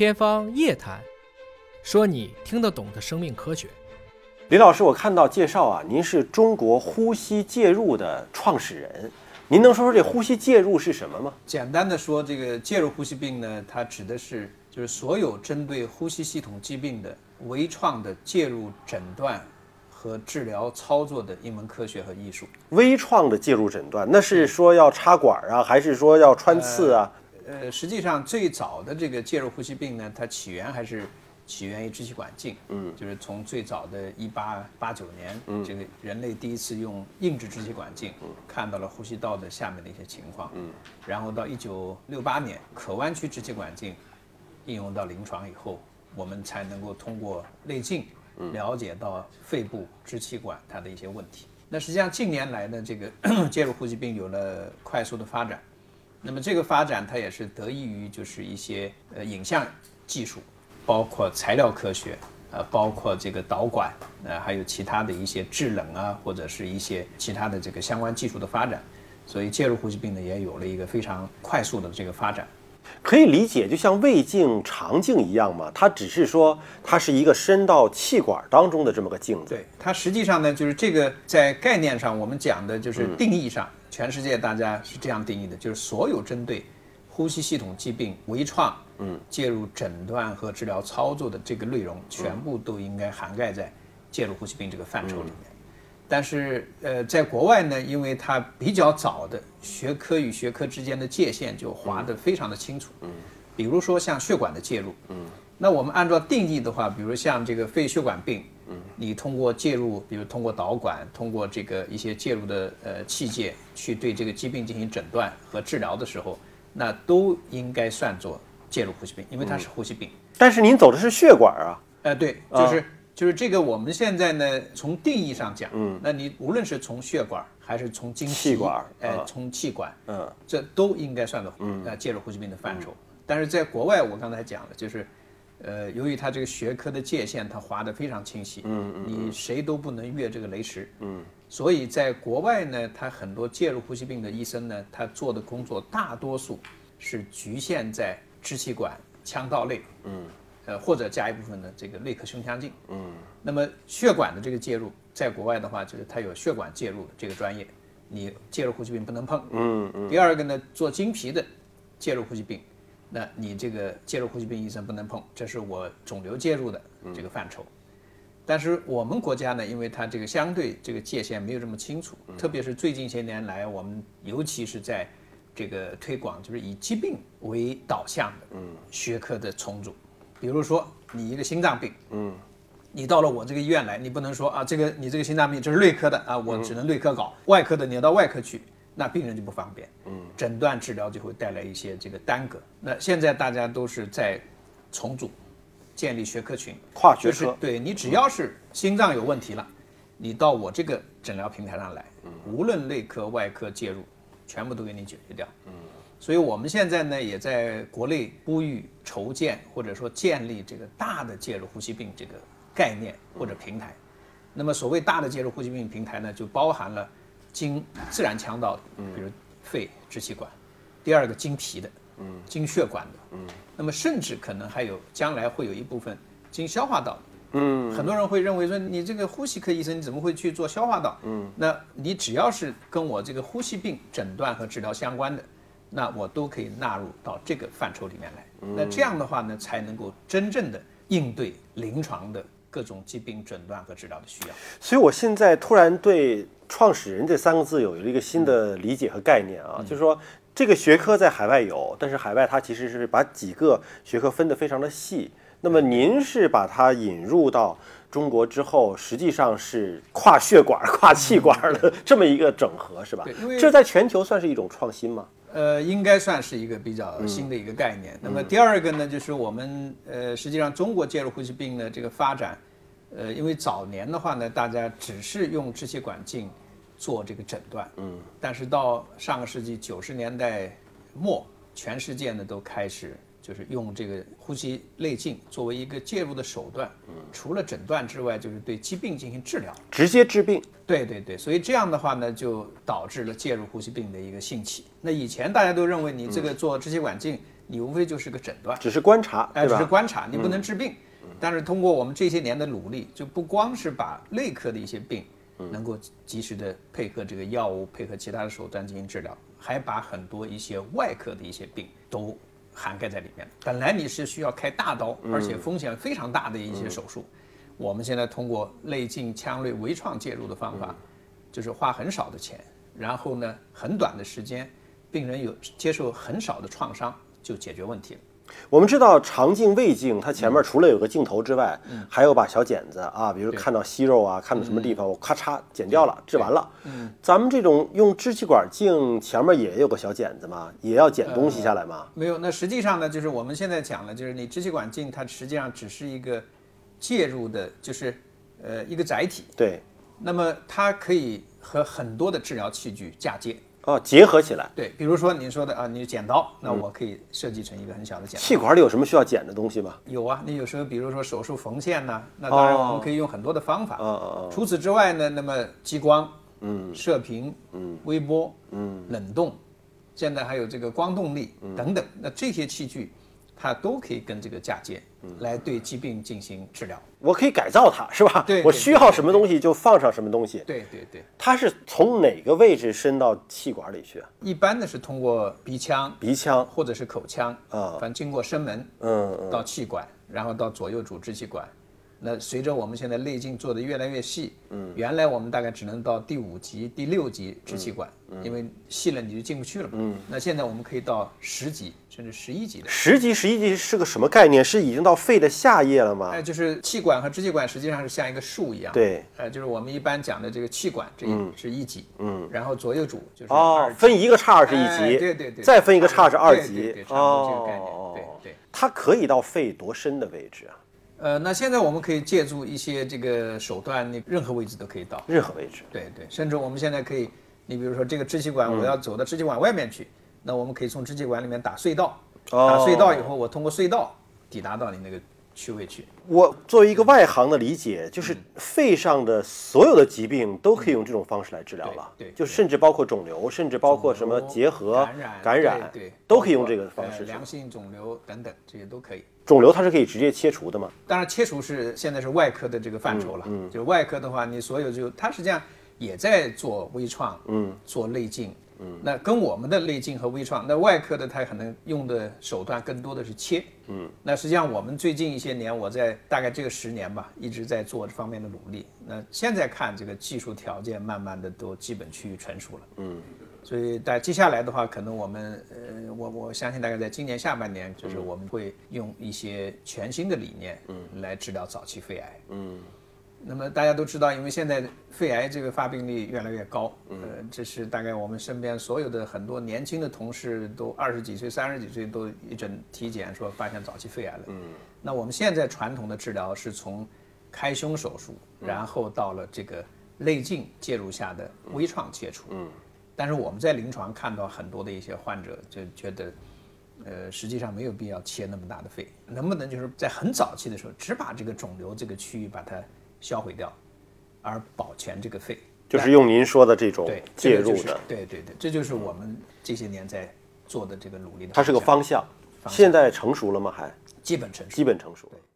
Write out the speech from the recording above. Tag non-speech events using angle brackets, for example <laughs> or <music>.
天方夜谭，说你听得懂的生命科学。李老师，我看到介绍啊，您是中国呼吸介入的创始人，您能说说这呼吸介入是什么吗？简单的说，这个介入呼吸病呢，它指的是就是所有针对呼吸系统疾病的微创的介入诊断和治疗操作的一门科学和艺术。微创的介入诊断，那是说要插管啊，还是说要穿刺啊？呃，实际上最早的这个介入呼吸病呢，它起源还是起源于支气管镜，嗯，就是从最早的一八八九年，嗯，这个人类第一次用硬质支气管镜，嗯，看到了呼吸道的下面的一些情况，嗯，然后到一九六八年，可弯曲支气管镜应用到临床以后，我们才能够通过内镜了解到肺部支气管它的一些问题。那实际上近年来呢，这个 <coughs> 介入呼吸病有了快速的发展。那么这个发展它也是得益于就是一些呃影像技术，包括材料科学，呃，包括这个导管，呃，还有其他的一些制冷啊，或者是一些其他的这个相关技术的发展，所以介入呼吸病呢也有了一个非常快速的这个发展。可以理解，就像胃镜、肠镜一样嘛，它只是说它是一个伸到气管当中的这么个镜子。对，它实际上呢就是这个在概念上我们讲的就是定义上。全世界大家是这样定义的，就是所有针对呼吸系统疾病微创，嗯，介入诊断和治疗操作的这个内容，全部都应该涵盖在介入呼吸病这个范畴里面。但是，呃，在国外呢，因为它比较早的学科与学科之间的界限就划得非常的清楚，嗯，比如说像血管的介入，嗯，那我们按照定义的话，比如像这个肺血管病。你通过介入，比如通过导管，通过这个一些介入的呃器械，去对这个疾病进行诊断和治疗的时候，那都应该算作介入呼吸病，因为它是呼吸病。但是您走的是血管啊？呃，对，就是就是这个，我们现在呢从定义上讲，嗯，那你无论是从血管还是从经气管，哎，从气管，嗯，这都应该算作呃介入呼吸病的范畴。但是在国外，我刚才讲了，就是。呃，由于它这个学科的界限，它划得非常清晰，嗯嗯，你谁都不能越这个雷池，嗯，所以在国外呢，他很多介入呼吸病的医生呢，他做的工作大多数是局限在支气管腔道内，嗯，呃，或者加一部分的这个内科胸腔镜，嗯，那么血管的这个介入，在国外的话，就是它有血管介入的这个专业，你介入呼吸病不能碰，嗯嗯，第二个呢，做经皮的介入呼吸病。那你这个介入呼吸病医生不能碰，这是我肿瘤介入的这个范畴。但是我们国家呢，因为它这个相对这个界限没有这么清楚，特别是最近些年来，我们尤其是在这个推广，就是以疾病为导向的学科的重组。比如说你一个心脏病，嗯，你到了我这个医院来，你不能说啊，这个你这个心脏病这是内科的啊，我只能内科搞，外科的你要到外科去。那病人就不方便，嗯，诊断治疗就会带来一些这个耽搁。那现在大家都是在重组，建立学科群，跨学科。对你只要是心脏有问题了，你到我这个诊疗平台上来，无论内科外科介入，全部都给你解决掉。嗯，所以我们现在呢，也在国内呼吁筹建或者说建立这个大的介入呼吸病这个概念或者平台。那么所谓大的介入呼吸病平台呢，就包含了。经自然腔道的，比如肺支气管；第二个经皮的，经血管的。那么甚至可能还有将来会有一部分经消化道的。嗯，很多人会认为说，你这个呼吸科医生你怎么会去做消化道？嗯，那你只要是跟我这个呼吸病诊断和治疗相关的，那我都可以纳入到这个范畴里面来。那这样的话呢，才能够真正的应对临床的各种疾病诊断和治疗的需要。所以我现在突然对。创始人这三个字有了一个新的理解和概念啊，就是说这个学科在海外有，但是海外它其实是把几个学科分得非常的细。那么您是把它引入到中国之后，实际上是跨血管、跨气管的 <laughs> 这么一个整合，是吧？这在全球算是一种创新吗？呃，应该算是一个比较新的一个概念。那么第二个呢，就是我们呃，实际上中国介入呼吸病的这个发展。呃，因为早年的话呢，大家只是用支气管镜做这个诊断，嗯，但是到上个世纪九十年代末，全世界呢都开始就是用这个呼吸内镜作为一个介入的手段，嗯，除了诊断之外，就是对疾病进行治疗，直接治病。对对对，所以这样的话呢，就导致了介入呼吸病的一个兴起。那以前大家都认为你这个做支气管镜。你无非就是个诊断，只是观察，哎？只是观察，你不能治病。但是通过我们这些年的努力，就不光是把内科的一些病能够及时的配合这个药物，配合其他的手段进行治疗，还把很多一些外科的一些病都涵盖在里面。本来你是需要开大刀，而且风险非常大的一些手术，我们现在通过内镜腔内微创介入的方法，就是花很少的钱，然后呢，很短的时间，病人有接受很少的创伤就解决问题了。我们知道肠镜、胃镜，它前面除了有个镜头之外，嗯还有把小剪子啊，比如看到息肉啊，看到什么地方，我咔嚓剪掉了，治完了。嗯，咱们这种用支气管镜前面也有个小剪子嘛，也要剪东西下来嘛。没有，那实际上呢，就是我们现在讲了，就是你支气管镜，它实际上只是一个介入的，就是呃一个载体。对，那么它可以和很多的治疗器具嫁接。哦，结合起来。对，比如说您说的啊，你剪刀，那我可以设计成一个很小的剪刀。气管里有什么需要剪的东西吗？有啊，你有时候比如说手术缝线呐、那当然我们可以用很多的方法。哦哦除此之外呢，那么激光、嗯，射频、嗯，微波、嗯，冷冻，现在还有这个光动力等等，那这些器具，它都可以跟这个嫁接，来对疾病进行治疗。我可以改造它，是吧？对对我需要什么东西就放上什么东西。对对对，它是从哪个位置伸到气管里去啊？一般的是通过鼻腔鼻腔。或者是口腔啊反正经过声门，嗯嗯。到气管，然后到左右主支气管。那随着我们现在内镜做的越来越细，嗯，原来我们大概只能到第五级、第六级支气管，嗯因为细了你就进不去了嘛。嗯，那现在我们可以到十级甚至十一级的。十级、十一级是个什么概念？是已经到肺的下叶了吗？哎，就是气管和支气管实际上是像一个树一样。对，呃，就是我们一般讲的这个气管，这一是一级，嗯，然后左右主就是哦分一个叉是一哎级，对对对，再分一个叉是二对级，对对，差不多这个概念，哦对对。它可以到肺多深的位置啊？呃，那现在我们可以借助一些这个手段，你任何位置都可以到。任何位置。对对，甚至我们现在可以，你比如说这个支气管，我要走到支气管外面去，那我们可以从支气管里面打隧道，哦打隧道以后，我通过隧道抵达到你那个区位去。我作为一个外行的理解，就是肺上的所有的疾病都可以用这种方式来治疗了，对对就甚至包括肿瘤，甚至包括什么结核、感染、感染，对，对都可以用这个方式。呃良性肿瘤等等，这些都可以。肿瘤它是可以直接切除的吗？当然，切除是现在是外科的这个范畴了。嗯，就是外科的话，你所有就它实际上也在做微创，嗯，做内镜，嗯，那跟我们的内镜和微创，那外科的它可能用的手段更多的是切，嗯，那实际上我们最近一些年，我在大概这个十年吧，一直在做这方面的努力。那现在看这个技术条件慢慢的都基本趋于成熟了，嗯。所以在接下来的话，可能我们呃，我我相信大概在今年下半年，就是我们会用一些全新的理念，嗯，来治疗早期肺癌，嗯。那么大家都知道，因为现在肺癌这个发病率越来越高，呃，这是大概我们身边所有的很多年轻的同事都二十几岁、三十几岁都一诊体检说发现早期肺癌了，嗯。那我们现在传统的治疗是从开胸手术，然后到了这个内镜介入下的微创切除，嗯。但是我们在临床看到很多的一些患者就觉得，呃，实际上没有必要切那么大的肺，能不能就是在很早期的时候只把这个肿瘤这个区域把它销毁掉，而保全这个肺？就是用您说的这种介入这个就是的，对对对，这就是我们这些年在做的这个努力的。它是个方向。现在成熟了吗？还基本成熟。基本成熟。